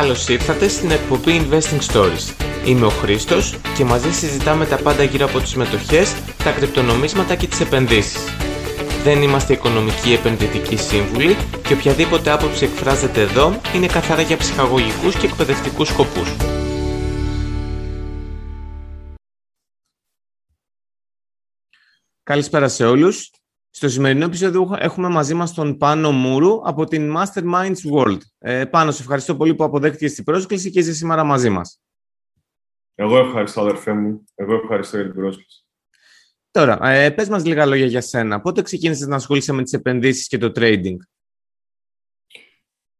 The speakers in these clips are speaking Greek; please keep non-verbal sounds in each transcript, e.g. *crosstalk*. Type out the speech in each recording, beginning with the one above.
Καλώς ήρθατε στην εκπομπή Investing Stories. Είμαι ο Χρήστος και μαζί συζητάμε τα πάντα γύρω από τις μετοχές, τα κρυπτονομίσματα και τις επενδύσεις. Δεν είμαστε οικονομικοί επενδυτικοί σύμβουλοι και οποιαδήποτε άποψη εκφράζεται εδώ είναι καθαρά για ψυχαγωγικούς και εκπαιδευτικούς σκοπούς. Καλησπέρα σε όλους. Στο σημερινό επεισόδιο έχουμε μαζί μας τον Πάνο Μούρου από την Masterminds World. Ε, Πάνο, σε ευχαριστώ πολύ που αποδέχτηκες την πρόσκληση και είσαι σήμερα μαζί μας. Εγώ ευχαριστώ, αδερφέ μου. Εγώ ευχαριστώ για την πρόσκληση. Τώρα, ε, πες μας λίγα λόγια για σένα. Πότε ξεκίνησες να ασχολείσαι με τις επενδύσεις και το trading?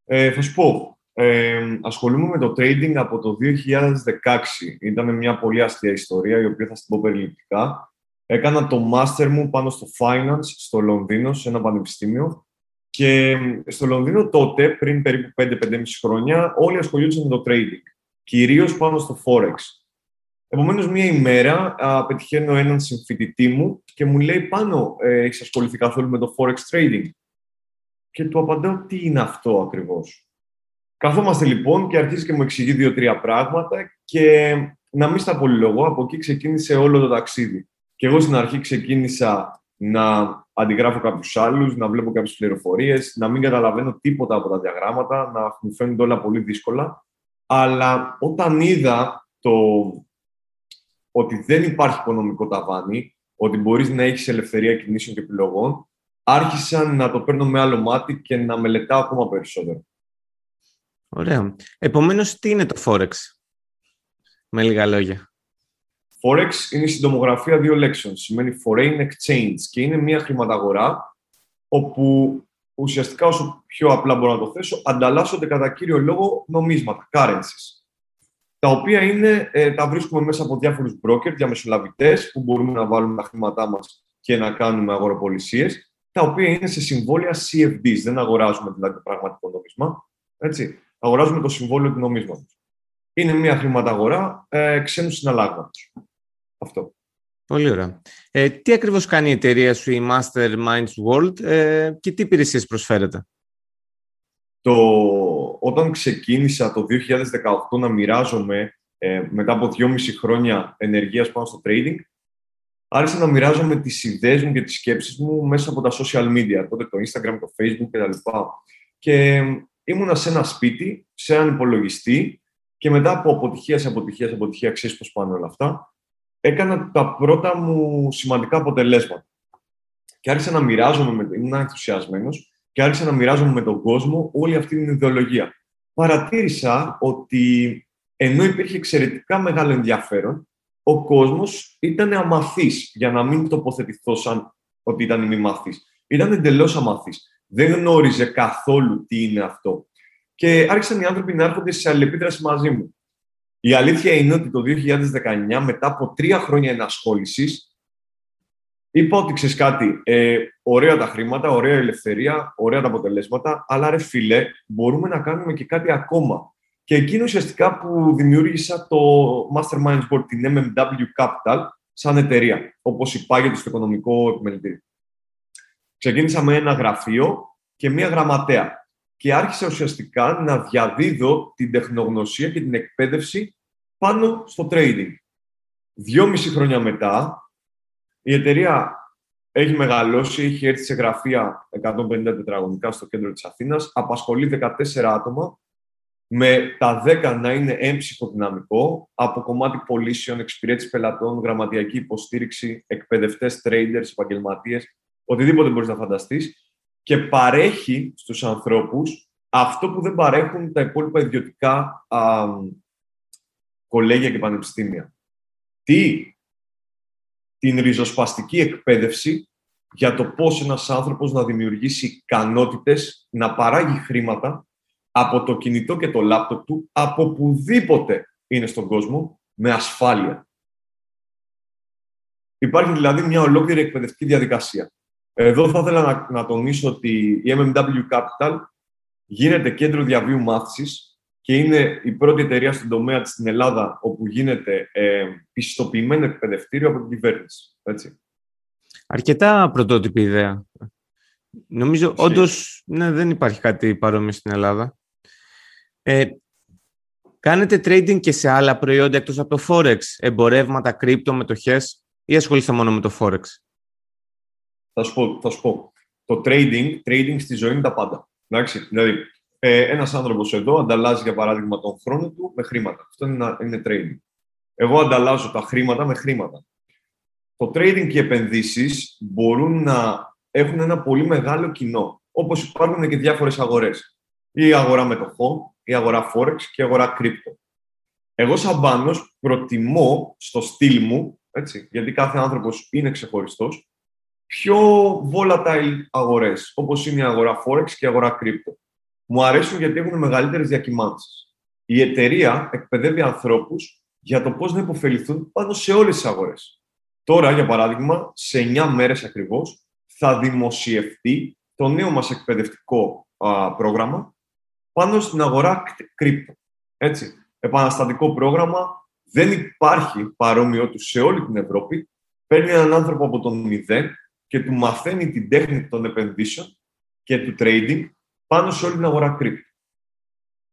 Ε, θα σου πω. Ε, ασχολούμαι με το trading από το 2016. Ήταν μια πολύ αστεία ιστορία, η οποία θα την πω περιληπτικά. Έκανα το master μου πάνω στο finance στο Λονδίνο, σε ένα πανεπιστήμιο. Και στο Λονδίνο τότε, πριν περίπου 5-5,5 χρόνια, όλοι ασχολούνταν με το trading. Κυρίως πάνω στο forex. Επομένως, μία ημέρα α, πετυχαίνω έναν συμφοιτητή μου και μου λέει: Πάνω, ε, έχεις ασχοληθεί καθόλου με το forex trading; Και του απαντάω: Τι είναι αυτό ακριβώς; Καθόμαστε λοιπόν και αρχίζει και μου εξηγεί δύο-τρία πράγματα και να μην στα πολυλογώ, από εκεί ξεκίνησε όλο το ταξίδι. Και εγώ στην αρχή ξεκίνησα να αντιγράφω κάποιους άλλους, να βλέπω κάποιες πληροφορίες, να μην καταλαβαίνω τίποτα από τα διαγράμματα, να μου φαίνονται όλα πολύ δύσκολα. Αλλά όταν είδα το ότι δεν υπάρχει οικονομικό ταβάνι, ότι μπορείς να έχεις ελευθερία κινήσεων και επιλογών, άρχισα να το παίρνω με άλλο μάτι και να μελετάω ακόμα περισσότερο. Ωραία. Επομένως, τι είναι το Forex, με λίγα λόγια; Forex είναι η συντομογραφία δύο λέξεων. Σημαίνει Foreign Exchange και είναι μια χρηματαγορά όπου ουσιαστικά όσο πιο απλά μπορώ να το θέσω, ανταλλάσσονται κατά κύριο λόγο νομίσματα, currencies τα οποία είναι, ε, τα βρίσκουμε μέσα από διάφορους broker, διαμεσολαβητές, που μπορούμε να βάλουμε τα χρήματά μας και να κάνουμε αγοροπολισίες, τα οποία είναι σε συμβόλαια CFDs. Δεν αγοράζουμε δηλαδή το πραγματικό νόμισμα. Έτσι. Αγοράζουμε το συμβόλαιο του νομίσματος. Είναι μια χρηματαγορά ε, ξένους συναλλάγματος. Αυτό. Πολύ ωραία. Ε, τι ακριβώς κάνει η εταιρεία σου, η Masterminds World, ε, και τι υπηρεσίες προσφέρετε. Το, όταν ξεκίνησα το 2018 να μοιράζομαι ε, μετά από δυόμιση χρόνια ενεργείας πάνω στο trading, άρχισα να μοιράζομαι τις ιδέες μου και τις σκέψεις μου μέσα από τα social media, τότε το Instagram, το Facebook κτλ. Και ήμουνα σε ένα σπίτι, σε έναν υπολογιστή και μετά από αποτυχία σε αποτυχία σε αποτυχία, ξέρεις πώς πάνε όλα αυτά, έκανα τα πρώτα μου σημαντικά αποτελέσματα. Και άρχισα να μοιράζομαι, ήμουν ενθουσιασμένος και άρχισα να μοιράζομαι με τον κόσμο όλη αυτή την ιδεολογία. Παρατήρησα ότι ενώ υπήρχε εξαιρετικά μεγάλο ενδιαφέρον, ο κόσμος ήταν αμαθής, για να μην τοποθετηθώ σαν ότι ήταν μη μαθής. Ήταν εντελώς αμαθής. Δεν γνώριζε καθόλου τι είναι αυτό. Και άρχισαν οι άνθρωποι να έρχονται σε αλληλεπίδραση μαζί μου. Η αλήθεια είναι ότι το 2019, μετά από τρία χρόνια ενασχόλησης, Είπα ότι ξέρεις κάτι, ε, ωραία τα χρήματα, ωραία η ελευθερία, ωραία τα αποτελέσματα, αλλά ρε φίλε, μπορούμε να κάνουμε και κάτι ακόμα. Και εκείνο ουσιαστικά που δημιούργησα το Mastermind Board, την MMW Capital, σαν εταιρεία, όπως υπάγεται στο οικονομικό επιμελητήριο. Ξεκίνησα με ένα γραφείο και μία γραμματέα και άρχισα ουσιαστικά να διαδίδω την τεχνογνωσία και την εκπαίδευση πάνω στο trading. Δυόμιση χρόνια μετά, η εταιρεία έχει μεγαλώσει, έχει έρθει σε γραφεία 150 τετραγωνικά στο κέντρο της Αθήνας, απασχολεί 14 άτομα, με τα 10 να είναι έμψυχο δυναμικό, από κομμάτι πωλήσεων, εξυπηρέτηση πελατών, γραμματιακή υποστήριξη, εκπαιδευτές, traders, επαγγελματίες, οτιδήποτε μπορείς να φανταστείς και παρέχει στους ανθρώπους αυτό που δεν παρέχουν τα υπόλοιπα ιδιωτικά α, κολέγια και πανεπιστήμια. Τι; Την ριζοσπαστική εκπαίδευση για το πώς ένας άνθρωπος να δημιουργήσει ικανότητες, να παράγει χρήματα από το κινητό και το λάπτοπ του, από πουδήποτε είναι στον κόσμο, με ασφάλεια. Υπάρχει δηλαδή μια ολόκληρη εκπαιδευτική διαδικασία. Εδώ θα ήθελα να, να τονίσω ότι η MMW Capital γίνεται κέντρο διαβίου μάθησης και είναι η πρώτη εταιρεία στον τομέα της στην Ελλάδα όπου γίνεται ε, πιστοποιημένο εκπαιδευτήριο από την κυβέρνηση. Έτσι. Αρκετά πρωτότυπη ιδέα. Νομίζω, όντως, ναι, δεν υπάρχει κάτι παρόμοιο στην Ελλάδα. Ε, Κάνετε trading και σε άλλα προϊόντα εκτός από το Forex, εμπορεύματα, κρύπτο, μετοχές ή ασχολείστε μόνο με το Forex; Θα σου πω, θα σου πω. Το trading, trading στη ζωή είναι τα πάντα. Εντάξει, δηλαδή, ε, ένας άνθρωπος εδώ ανταλλάζει, για παράδειγμα, τον χρόνο του με χρήματα. Αυτό είναι, είναι trading. Εγώ ανταλλάζω τα χρήματα με χρήματα. Το trading και οι επενδύσεις μπορούν να έχουν ένα πολύ μεγάλο κοινό, όπως υπάρχουν και διάφορες αγορές. Η αγορά μετοχών, η αγορά forex και η αγορά κρύπτο. Εγώ σαν Πάνος προτιμώ στο στυλ μου, έτσι, γιατί κάθε άνθρωπος είναι ξεχωριστός, πιο volatile αγορές, όπως είναι η αγορά forex και η αγορά κρύπτο. Μου αρέσουν γιατί έχουν μεγαλύτερες διακυμάνσεις. Η εταιρεία εκπαιδεύει ανθρώπους για το πώς να υποφεληθούν πάνω σε όλες τις αγορές. Τώρα, για παράδειγμα, σε 9 μέρες ακριβώς, θα δημοσιευτεί το νέο μας εκπαιδευτικό πρόγραμμα πάνω στην αγορά κρύπτο. Έτσι, επαναστατικό πρόγραμμα, δεν υπάρχει παρόμοιο του σε όλη την Ευρώπη. Παίρνει έναν άνθρωπο από τον μηδέν και του μαθαίνει την τέχνη των επενδύσεων και του trading πάνω σε όλη την αγορά κρύπτο.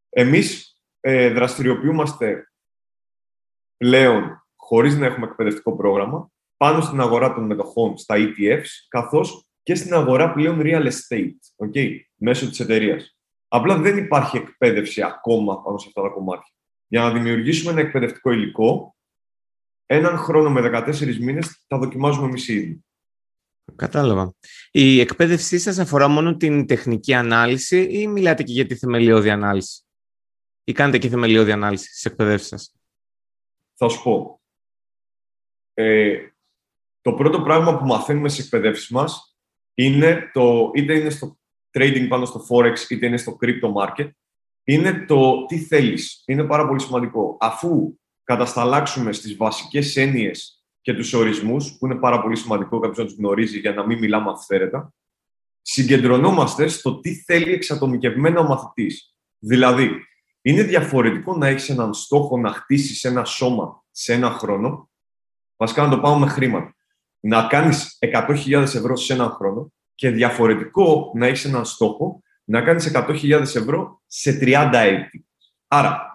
Εμείς ε, δραστηριοποιούμαστε πλέον χωρίς να έχουμε εκπαιδευτικό πρόγραμμα πάνω στην αγορά των μετοχών στα ETFs, καθώς και στην αγορά πλέον real estate, okay, μέσω της εταιρείας. Απλά δεν υπάρχει εκπαίδευση ακόμα πάνω σε αυτά τα κομμάτια. Για να δημιουργήσουμε ένα εκπαιδευτικό υλικό, έναν χρόνο με 14 μήνες θα δοκιμάζουμε εμείς ήδη. Κατάλαβα. Η εκπαίδευσή σας αφορά μόνο την τεχνική ανάλυση ή μιλάτε και για τη θεμελιώδη ανάλυση; Ή κάνετε και θεμελιώδη ανάλυση στις εκπαιδεύσεις σας; Θα σου πω. Ε, το πρώτο πράγμα που μαθαίνουμε στις εκπαιδεύσεις μας είναι το, είτε είναι στο trading πάνω στο forex, είτε είναι στο crypto market, είναι το τι θέλεις. Είναι πάρα πολύ σημαντικό. Αφού κατασταλάξουμε στις βασικές έννοιες και τους ορισμούς, που είναι πάρα πολύ σημαντικό κάποιος να τους γνωρίζει για να μην μιλάμε αυθαίρετα, συγκεντρωνόμαστε στο τι θέλει εξατομικευμένα ο μαθητής. Δηλαδή, είναι διαφορετικό να έχεις έναν στόχο να χτίσεις ένα σώμα σε ένα χρόνο, βασικά να το πάμε με χρήματα. Να κάνεις 100.000 ευρώ σε έναν χρόνο και διαφορετικό να έχεις έναν στόχο να κάνεις 100.000 ευρώ σε 30 έτη. Άρα,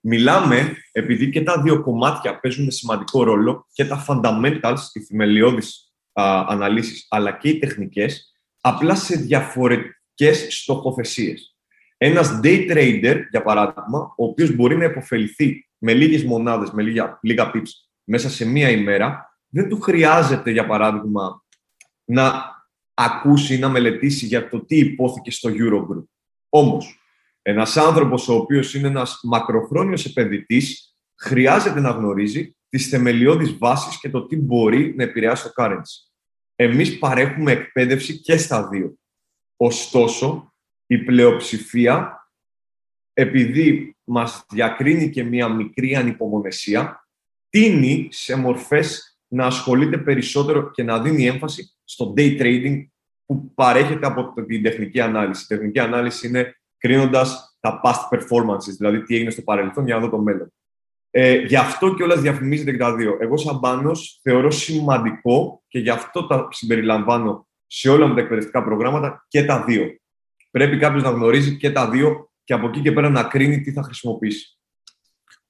μιλάμε, επειδή και τα δύο κομμάτια παίζουν σημαντικό ρόλο, και τα fundamentals, οι θεμελιώδεις αναλύσεις, αλλά και οι τεχνικές, απλά σε διαφορετικές στοχοθεσίες. Ένας day trader, για παράδειγμα, ο οποίος μπορεί να υποφεληθεί με λίγες μονάδες, με λίγα, λίγα pips, μέσα σε μία ημέρα, δεν του χρειάζεται, για παράδειγμα, να ακούσει ή να μελετήσει για το τι υπόθηκε στο Eurogroup. Όμως, ένας άνθρωπος ο οποίος είναι ένας μακροχρόνιος επενδυτής χρειάζεται να γνωρίζει τις θεμελιώδεις βάσεις και το τι μπορεί να επηρεάσει το currency. Εμείς παρέχουμε εκπαίδευση και στα δύο. Ωστόσο, η πλειοψηφία, επειδή μας διακρίνει και μία μικρή ανυπομονεσία, τίνει σε μορφές να ασχολείται περισσότερο και να δίνει έμφαση στο day trading που παρέχεται από την τεχνική ανάλυση. Η τεχνική ανάλυση είναι κρίνοντας τα past performances, δηλαδή τι έγινε στο παρελθόν για να δω το μέλλον. Ε, γι' αυτό και όλα διαφημίζεται και τα δύο. Εγώ, σαν πάνω, θεωρώ σημαντικό και γι' αυτό τα συμπεριλαμβάνω σε όλα μου τα εκπαιδευτικά προγράμματα και τα δύο. Πρέπει κάποιος να γνωρίζει και τα δύο και από εκεί και πέρα να κρίνει τι θα χρησιμοποιήσει.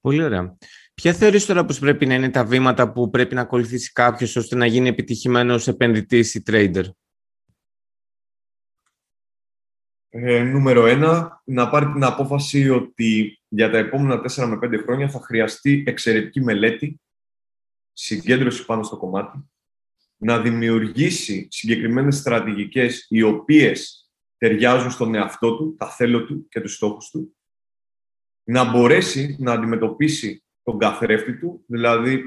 Πολύ ωραία. Ποια θεωρείς τώρα πως πρέπει να είναι τα βήματα που πρέπει να ακολουθήσει κάποιος ώστε να γίνει επιτυχημένος επενδυτής ή trader; Ε, νούμερο ένα, να πάρει την απόφαση ότι για τα επόμενα 4 με 5 χρόνια θα χρειαστεί εξαιρετική μελέτη, συγκέντρωση πάνω στο κομμάτι, να δημιουργήσει συγκεκριμένες στρατηγικές οι οποίες ταιριάζουν στον εαυτό του, τα θέλω του και τους στόχους του, να μπορέσει να αντιμετωπίσει τον καθρέφτη του, δηλαδή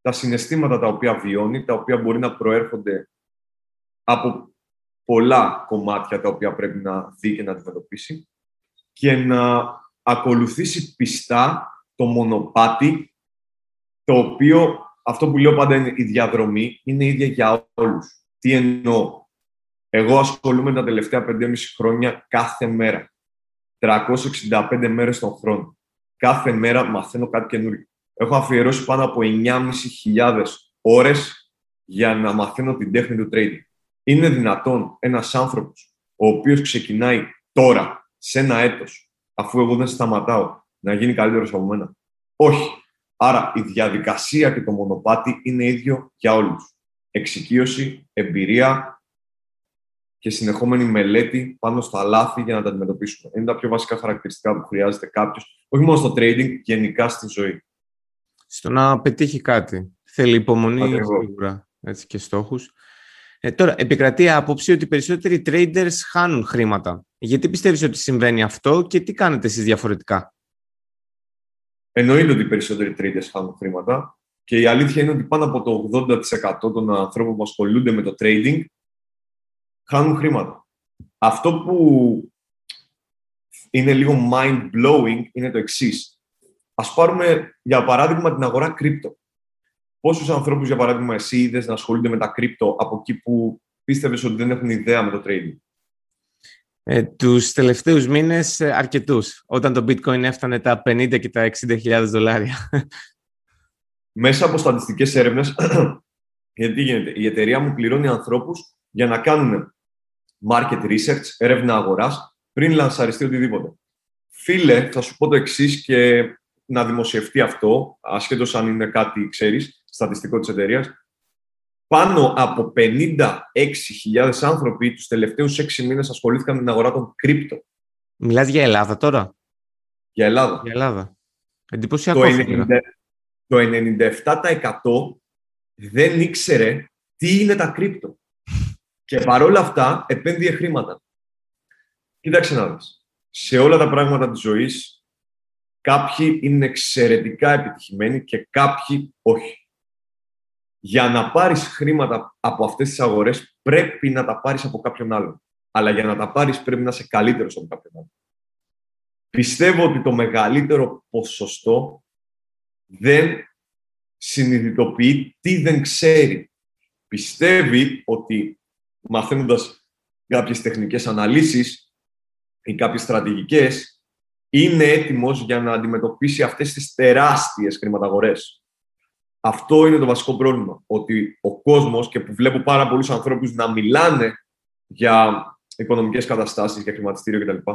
τα συναισθήματα τα οποία βιώνει, τα οποία μπορεί να προέρχονται από πολλά κομμάτια τα οποία πρέπει να δει και να αντιμετωπίσει και να ακολουθήσει πιστά το μονοπάτι το οποίο, αυτό που λέω πάντα είναι η διαδρομή, είναι ίδια για όλους. Τι εννοώ; Εγώ ασχολούμαι τα τελευταία 5,5 χρόνια κάθε μέρα. 365 μέρες τον χρόνο κάθε μέρα μαθαίνω κάτι καινούργιο. Έχω αφιερώσει πάνω από 9.500 ώρες για να μαθαίνω την τέχνη του trading. Είναι δυνατόν ένας άνθρωπος ο οποίος ξεκινάει τώρα, σε ένα έτος, αφού εγώ δεν σταματάω, να γίνει καλύτερος από μένα; Όχι. Άρα η διαδικασία και το μονοπάτι είναι ίδιο για όλους. Εξοικείωση, εμπειρία και συνεχόμενη μελέτη πάνω στα λάθη για να τα αντιμετωπίσουμε. Είναι τα πιο βασικά χαρακτηριστικά που χρειάζεται κάποιος, όχι μόνο στο trading, γενικά στη ζωή. Στο να πετύχει κάτι. Θέλει υπομονή σίγουρα έτσι, και στόχους. Ε, τώρα, επικρατεί άποψη ότι οι περισσότεροι traders χάνουν χρήματα. Γιατί πιστεύεις ότι συμβαίνει αυτό και τι κάνετε εσείς διαφορετικά; Εννοείται ότι οι περισσότεροι traders χάνουν χρήματα και η αλήθεια είναι ότι πάνω από το 80% των ανθρώπων που ασχολούνται με το trading χάνουν χρήματα. Αυτό που είναι λίγο mind-blowing είναι το εξής. Ας πάρουμε για παράδειγμα την αγορά κρύπτο. Πόσους ανθρώπους, για παράδειγμα, εσύ είδες να ασχολούνται με τα κρύπτο από εκεί που πίστευες ότι δεν έχουν ιδέα με το trading; Ε, τους τελευταίους μήνες ε, αρκετούς, όταν το bitcoin έφτανε τα 50 και τα 60.000 δολάρια. Μέσα από στατιστικές έρευνες, *clears throat* γιατί γίνεται, η εταιρεία μου πληρώνει ανθρώπους για να κάνουν market research, έρευνα αγοράς, πριν λανσαριστεί οτιδήποτε. Φίλε, θα σου πω το εξής και να δημοσιευτεί αυτό, ασχέτως αν είναι κάτι, ξέρεις, στατιστικό της εταιρείας. Πάνω από 56.000 άνθρωποι τους τελευταίους 6 μήνες ασχολήθηκαν με την αγορά των κρύπτο. Μιλάς για Ελλάδα τώρα; Για Ελλάδα. Για Ελλάδα. Εντυπωσιακό. Το, 97% δεν ήξερε τι είναι τα κρύπτο. Και παρόλα αυτά επένδυε χρήματα. Κοίταξε να δεις. Σε όλα τα πράγματα της ζωής κάποιοι είναι εξαιρετικά επιτυχημένοι και κάποιοι όχι για να πάρεις χρήματα από αυτές τις αγορές πρέπει να τα πάρεις από κάποιον άλλον. Αλλά για να τα πάρεις πρέπει να είσαι καλύτερος από κάποιον άλλον. Πιστεύω ότι το μεγαλύτερο ποσοστό δεν συνειδητοποιεί τι δεν ξέρει. Πιστεύει ότι μαθαίνοντας κάποιες τεχνικές αναλύσεις ή κάποιες στρατηγικές, είναι έτοιμος για να αντιμετωπίσει αυτές τις τεράστιες χρηματαγορές. Αυτό είναι το βασικό πρόβλημα. Ότι ο κόσμος και που βλέπω πάρα πολλούς ανθρώπους να μιλάνε για οικονομικές καταστάσεις, για χρηματιστήριο κτλ.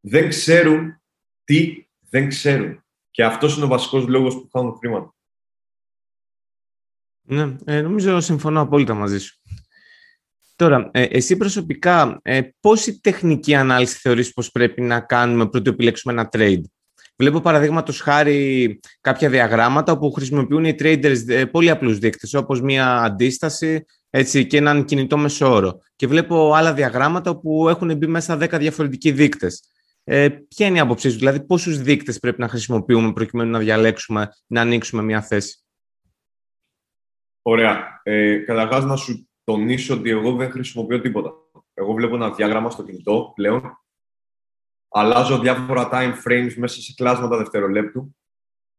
Δεν ξέρουν τι δεν ξέρουν. Και αυτός είναι ο βασικός λόγος που χάνουν χρήματα. Ναι, ε, νομίζω συμφωνώ απόλυτα μαζί σου. Τώρα, ε, εσύ προσωπικά, ε, πόση τεχνική ανάλυση θεωρείς πως πρέπει να κάνουμε πρώτο επιλέξουμε ένα trade; Βλέπω παραδείγματος χάρη κάποια διαγράμματα όπου χρησιμοποιούν οι traders ε, πολύ απλούς δείκτες, όπως μία αντίσταση έτσι, και έναν κινητό μεσόωρο. Και βλέπω άλλα διαγράμματα όπου έχουν μπει μέσα 10 διαφορετικοί δείκτες. Ε, ποια είναι η άποψή σου, δηλαδή πόσους δείκτες πρέπει να χρησιμοποιούμε προκειμένου να διαλέξουμε, να ανοίξουμε μια θέση; Ωραία. Ε, Καταρχάς να σου τονίσω ότι εγώ δεν χρησιμοποιώ τίποτα. Εγώ βλέπω ένα διάγραμμα στο κινητό πλέον αλλάζω διάφορα time frames μέσα σε κλάσματα δευτερολέπτου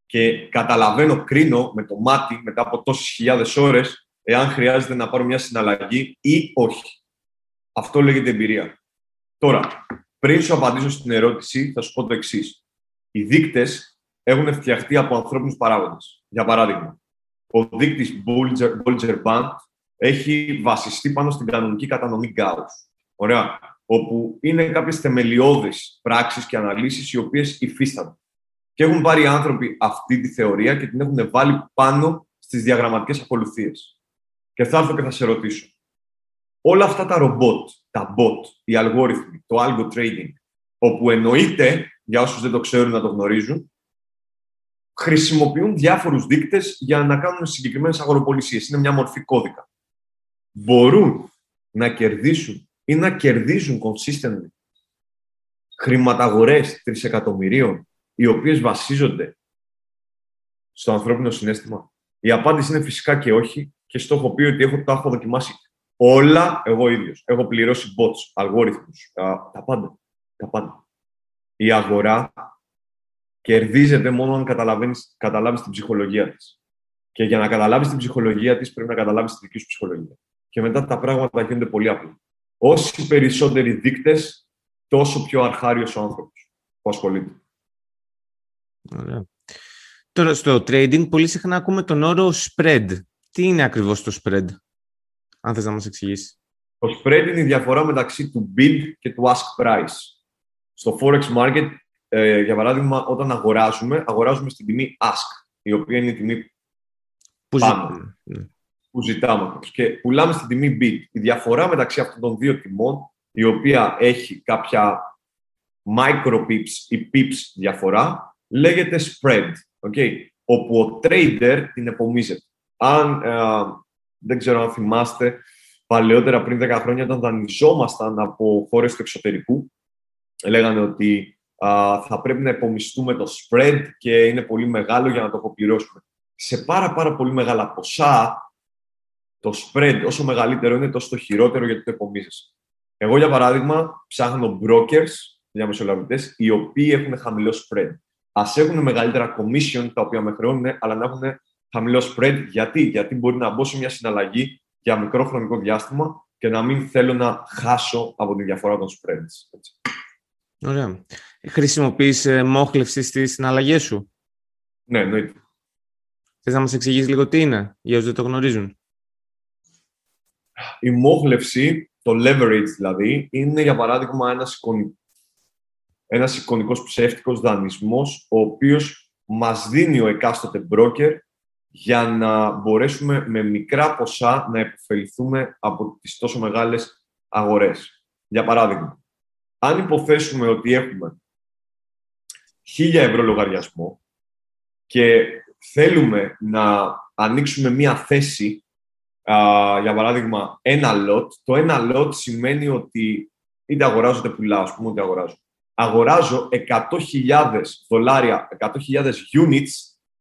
και καταλαβαίνω, κρίνω με το μάτι μετά από τόσες χιλιάδες ώρες εάν χρειάζεται να πάρω μια συναλλαγή ή όχι. Αυτό λέγεται εμπειρία. Τώρα, πριν σου απαντήσω στην ερώτηση, θα σου πω το εξής. Οι δείκτες έχουν φτιαχτεί από ανθρώπινους παράγοντες. Για παράδειγμα, ο δείκτης Bolger Band έχει βασιστεί πάνω στην κανονική κατανομή Gauss. Ωραία όπου είναι κάποιες θεμελιώδεις πράξεις και αναλύσεις οι οποίες υφίστανται. Και έχουν πάρει οι άνθρωποι αυτή τη θεωρία και την έχουν βάλει πάνω στις διαγραμματικές ακολουθίες. Και θα έρθω και θα σε ρωτήσω. Όλα αυτά τα ρομπότ, τα bot, οι αλγόριθμοι, το algo trading, όπου εννοείται, για όσους δεν το ξέρουν να το γνωρίζουν, χρησιμοποιούν διάφορους δείκτες για να κάνουν συγκεκριμένες αγοροπολισίες. Είναι μια μορφή κώδικα. Μπορούν να κερδίσουν ή να κερδίζουν consistently χρηματαγορές τρισεκατομμυρίων οι οποίες βασίζονται στο ανθρώπινο συνέστημα. Η απάντηση είναι φυσικά και όχι και στο έχω πει ότι έχω, τα έχω δοκιμάσει όλα εγώ ίδιος. Έχω πληρώσει bots, αλγόριθμους, τα, τα πάντα. Τα πάντα. Η αγορά κερδίζεται μόνο αν καταλαβαίνεις, καταλάβεις την ψυχολογία της. Και για να καταλάβεις την ψυχολογία της πρέπει να καταλάβεις τη δική σου ψυχολογία. Και μετά τα πράγματα γίνονται πολύ απλά. Όσοι περισσότεροι δείκτες, τόσο πιο αρχάριος ο άνθρωπος που ασχολείται. Ωραία. Τώρα, στο trading, πολύ συχνά ακούμε τον όρο spread. Τι είναι ακριβώς το spread, αν θες να μας εξηγήσεις; Το spread είναι η διαφορά μεταξύ του bid και του ask price. Στο forex market ε, για παράδειγμα, όταν αγοράζουμε, αγοράζουμε στην τιμή ask, η οποία είναι η τιμή που πάνω, ζητάμε. Ναι. που ζητάμε. Και πουλάμε στην τιμή bid. Η διαφορά μεταξύ αυτών των δύο τιμών, η οποία έχει κάποια micro pips ή pips διαφορά, λέγεται spread. Okay? Όπου ο trader την επομίζεται. Αν, ε, δεν ξέρω αν θυμάστε, παλαιότερα πριν 10 χρόνια όταν δανειζόμασταν από χώρες του εξωτερικού, λέγανε ότι θα πρέπει να υπομισθούμε το spread και είναι πολύ μεγάλο για να το αποπληρώσουμε. Σε πάρα πάρα πολύ μεγάλα ποσά, το spread όσο μεγαλύτερο είναι, τόσο το χειρότερο γιατί το υπομίζεσαι. Εγώ, για παράδειγμα, ψάχνω brokers, διαμεσολαβητές, οι οποίοι έχουν χαμηλό spread. Α έχουν μεγαλύτερα commission, τα οποία με χρεώνουν, αλλά να έχουν χαμηλό spread. Γιατί; Γιατί μπορεί να μπω σε μια συναλλαγή για μικρό χρονικό διάστημα και να μην θέλω να χάσω από τη διαφορά των spreads. Ωραία. Χρησιμοποιείς ε, μόχλευσης στις συναλλαγές σου; Ναι, εννοείται. Θες να μας εξηγήσεις λίγο τι είναι, για όσους δεν το γνωρίζουν; Η μόχλευση, το leverage δηλαδή, είναι για παράδειγμα ένας, εικονι... ένας εικονικός ψεύτικος δανεισμός, ο οποίος μας δίνει ο εκάστοτε broker για να μπορέσουμε με μικρά ποσά να επωφεληθούμε από τις τόσο μεγάλες αγορές. Για παράδειγμα, αν υποθέσουμε ότι έχουμε 1000 ευρώ λογαριασμό και θέλουμε να ανοίξουμε μία θέση, για παράδειγμα ένα lot, το ένα lot σημαίνει ότι είτε αγοράζω είτε πουλάω, ας πούμε ότι αγοράζω. Αγοράζω 100.000 δολάρια, 100.000 units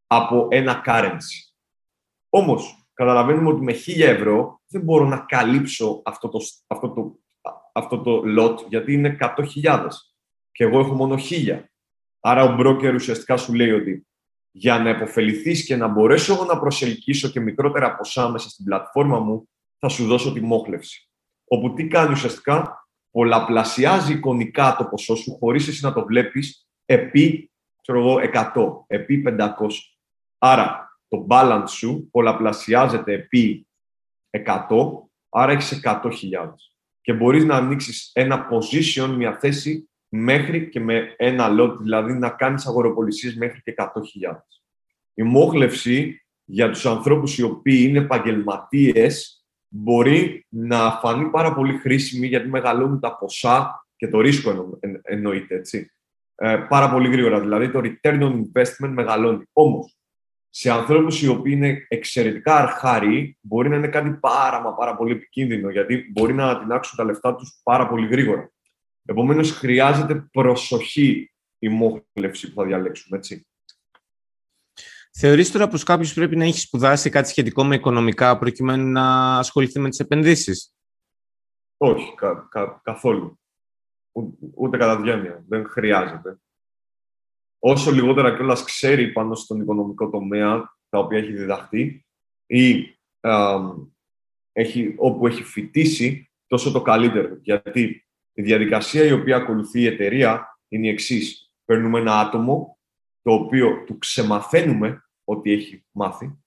από ένα currency. Όμως, καταλαβαίνουμε ότι με 1000 ευρώ δεν μπορώ να καλύψω αυτό το, αυτό το, αυτό το lot, γιατί είναι 100.000 και εγώ έχω μόνο 1000. Άρα ο broker ουσιαστικά σου λέει ότι για να επωφεληθείς και να μπορέσω εγώ να προσελκύσω και μικρότερα ποσά μέσα στην πλατφόρμα μου, θα σου δώσω τη μόχλευση. Όπου τι κάνει ουσιαστικά, πολλαπλασιάζει εικονικά το ποσό σου, χωρίς εσύ να το βλέπεις, επί, ξέρω εγώ, 100, επί 500. Άρα, το balance σου πολλαπλασιάζεται επί 100, άρα έχεις 100.000 και μπορείς να ανοίξεις ένα position, μια θέση, μέχρι και με ένα lot, δηλαδή να κάνεις αγοροπολισίες μέχρι και 100.000. Η μόχλευση για τους ανθρώπους οι οποίοι είναι επαγγελματίες μπορεί να φανεί πάρα πολύ χρήσιμη γιατί μεγαλώνουν τα ποσά και το ρίσκο εννοείται, έτσι. Ε, πάρα πολύ γρήγορα. Δηλαδή το return on investment μεγαλώνει. Όμως, σε ανθρώπους οι οποίοι είναι εξαιρετικά αρχάριοι, μπορεί να είναι κάτι πάρα μα πάρα πολύ επικίνδυνο, γιατί μπορεί να άτινάξουν τα λεφτά τους πάρα πολύ γρήγορα. Επομένως, χρειάζεται προσοχή η μόχλευση που θα διαλέξουμε, έτσι. Θεωρείς τώρα πως κάποιος πρέπει να έχει σπουδάσει κάτι σχετικό με οικονομικά προκειμένου να ασχοληθεί με τις επενδύσεις; Όχι, κα, κα, καθόλου. ούτε κατά διάνοια. Δεν χρειάζεται όσο λιγότερα κιόλας ξέρει πάνω στον οικονομικό τομέα τα οποία έχει διδαχτεί ή έχει, όπου έχει φοιτήσει, τόσο το καλύτερο. Γιατί η διαδικασία η οποία ακολουθεί η εταιρεία είναι η εξής. Παίρνουμε ένα άτομο το οποίο του ξεμαθαίνουμε ότι έχει μάθει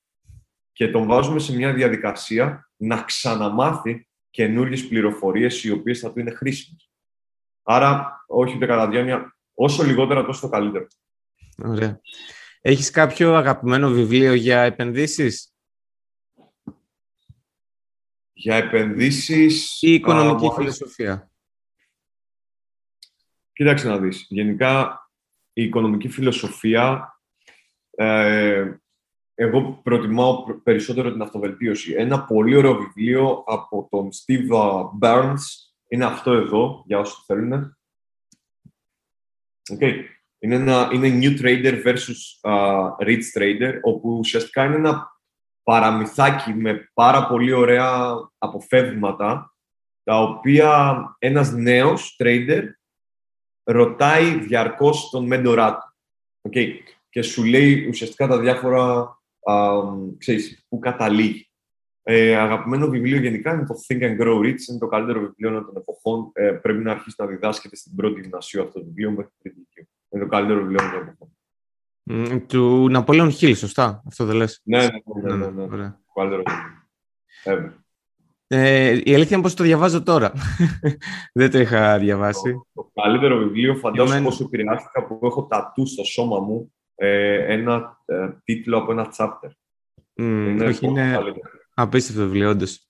και τον βάζουμε σε μια διαδικασία να ξαναμάθει καινούριες πληροφορίες οι οποίες θα του είναι χρήσιμες. Άρα, όχι ούτε κατά διάνοια, όσο λιγότερα τόσο το καλύτερο. Ωραία. Έχεις κάποιο αγαπημένο βιβλίο για επενδύσεις; Για επενδύσεις... Ή οικονομική φιλοσοφία; Κοίταξε να δεις. Γενικά, η οικονομική φιλοσοφία, ε, εγώ προτιμάω περισσότερο την αυτοβελτίωση. Ένα πολύ ωραίο βιβλίο από τον Steve Burns είναι αυτό εδώ, για όσους θέλουν. Okay. Είναι, ένα, είναι new trader versus uh, rich trader, όπου ουσιαστικά είναι ένα παραμυθάκι με πάρα πολύ ωραία αποφεύγματα, τα οποία ένας νέος trader ρωτάει διαρκώς τον μέντορά του. Okay. Και σου λέει ουσιαστικά τα διάφορα, ξέρεις, που καταλήγει. Ε, αγαπημένο βιβλίο γενικά είναι το Think and Grow Rich, είναι το καλύτερο βιβλίο των εποχών. Ε, πρέπει να αρχίσει να διδάσκεται στην πρώτη γυμνασίου αυτό το βιβλίο μέχρι την είναι το καλύτερο βιβλίο μου. Του Ναπολέον Χίλ, σωστά; Αυτό δεν λες; Ναι, ναι, ναι. ναι, ναι. ναι. Καλύτερο Ε, η αλήθεια είναι πως το διαβάζω τώρα. *laughs* Δεν το είχα διαβάσει. Το, το καλύτερο βιβλίο, φαντάζομαι πόσο επηρεάστηκα που έχω τατού στο σώμα μου ε, ένα ε, τίτλο από ένα chapter. Mm, είναι όχι, είναι απίστευτο βιβλίο, όντως.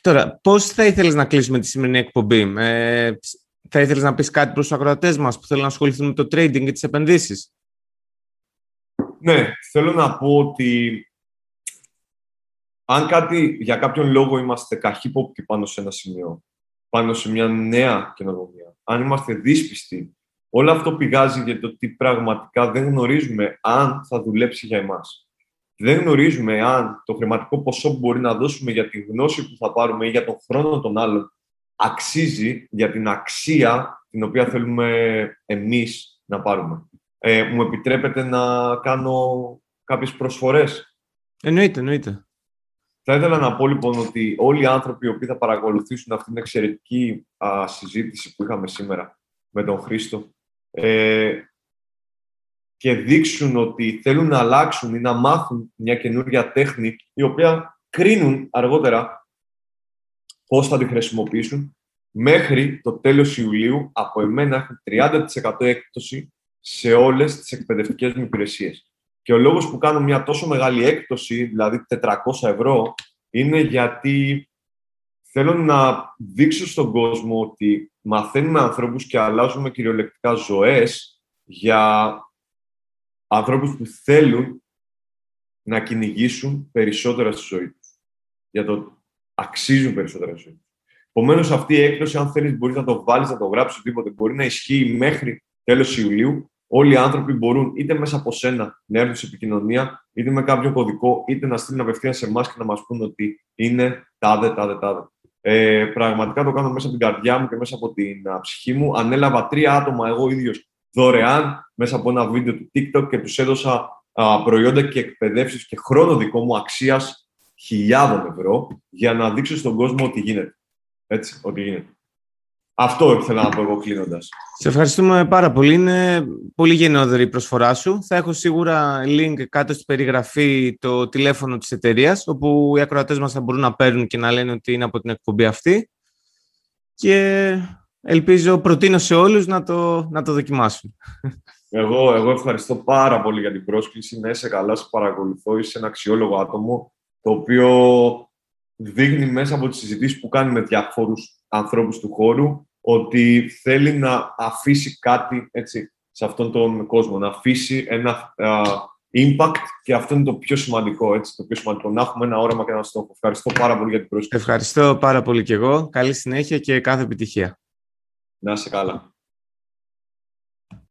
Τώρα, πώς θα ήθελες να κλείσουμε τη σημερινή εκπομπή; Ε, θα ήθελες να πεις κάτι προς τους ακροατές μας που θέλουν να ασχοληθούν με το trading και τις επενδύσεις; Ναι, θέλω να πω ότι αν κάτι, για κάποιον λόγο είμαστε καχύποπτοι πάνω σε ένα σημείο, πάνω σε μια νέα καινοτομία, αν είμαστε δύσπιστοι, όλο αυτό πηγάζει για το ότι πραγματικά δεν γνωρίζουμε αν θα δουλέψει για εμάς. Δεν γνωρίζουμε αν το χρηματικό ποσό που μπορεί να δώσουμε για τη γνώση που θα πάρουμε ή για τον χρόνο των άλλων αξίζει για την αξία την οποία θέλουμε εμείς να πάρουμε. Ε, μου επιτρέπετε να κάνω κάποιες προσφορές; Εννοείται, εννοείται. Θα ήθελα να πω λοιπόν ότι όλοι οι άνθρωποι οι οποίοι θα παρακολουθήσουν αυτή την εξαιρετική α, συζήτηση που είχαμε σήμερα με τον Χρήστο ε, και δείξουν ότι θέλουν να αλλάξουν ή να μάθουν μια καινούργια τέχνη η οποία κρίνουν αργότερα πώς θα τη χρησιμοποιήσουν μέχρι το τέλος Ιουλίου από εμένα έχουν 30% έκπτωση σε όλες τις εκπαιδευτικές μου υπηρεσίες. Και ο λόγος που κάνω μια τόσο μεγάλη έκπτωση, δηλαδή 400 ευρώ, είναι γιατί θέλω να δείξω στον κόσμο ότι μαθαίνουμε ανθρώπους και αλλάζουμε κυριολεκτικά ζωές για ανθρώπους που θέλουν να κυνηγήσουν περισσότερα στη ζωή τους. Για το αξίζουν περισσότερα στη ζωή τους. Επομένως, αυτή η έκπτωση, αν θέλεις, μπορείς να το βάλεις, να το γράψεις οτιδήποτε. Μπορεί να ισχύει μέχρι τέλος Ιουλίου όλοι οι άνθρωποι μπορούν είτε μέσα από σένα να έρθουν σε επικοινωνία, είτε με κάποιο κωδικό, είτε να στείλουν απευθεία σε εμάς και να μας πούν ότι είναι τάδε, τάδε, τάδε. Ε, πραγματικά το κάνω μέσα από την καρδιά μου και μέσα από την ψυχή μου. Ανέλαβα τρία άτομα εγώ ίδιος δωρεάν μέσα από ένα βίντεο του TikTok και τους έδωσα α, προϊόντα και εκπαιδεύσεις και χρόνο δικό μου αξίας χιλιάδων ευρώ για να δείξω στον κόσμο ότι γίνεται. Έτσι, ότι γίνεται. Αυτό ήθελα να πω εγώ κλείνοντας. Σε ευχαριστούμε πάρα πολύ. Είναι πολύ γενναιόδορη η προσφορά σου. Θα έχω σίγουρα link κάτω στην περιγραφή το τηλέφωνο της εταιρείας, όπου οι ακροατές μας θα μπορούν να παίρνουν και να λένε ότι είναι από την εκπομπή αυτή. Και ελπίζω, προτείνω σε όλους να το, να το δοκιμάσουν. Εγώ, εγώ ευχαριστώ πάρα πολύ για την πρόσκληση. Να είσαι καλά, σε παρακολουθώ. Είσαι ένα αξιόλογο άτομο, το οποίο δείχνει μέσα από τις συζητήσεις που κάνει με διάφορους ανθρώπους του χώρου ότι θέλει να αφήσει κάτι έτσι, σε αυτόν τον κόσμο, να αφήσει ένα impact και αυτό είναι το πιο σημαντικό, έτσι, το πιο σημαντικό, να έχουμε ένα όραμα και ένα στόχο. Ευχαριστώ πάρα πολύ για την πρόσκληση. Ευχαριστώ πάρα πολύ και εγώ. Καλή συνέχεια και κάθε επιτυχία. Να είσαι καλά.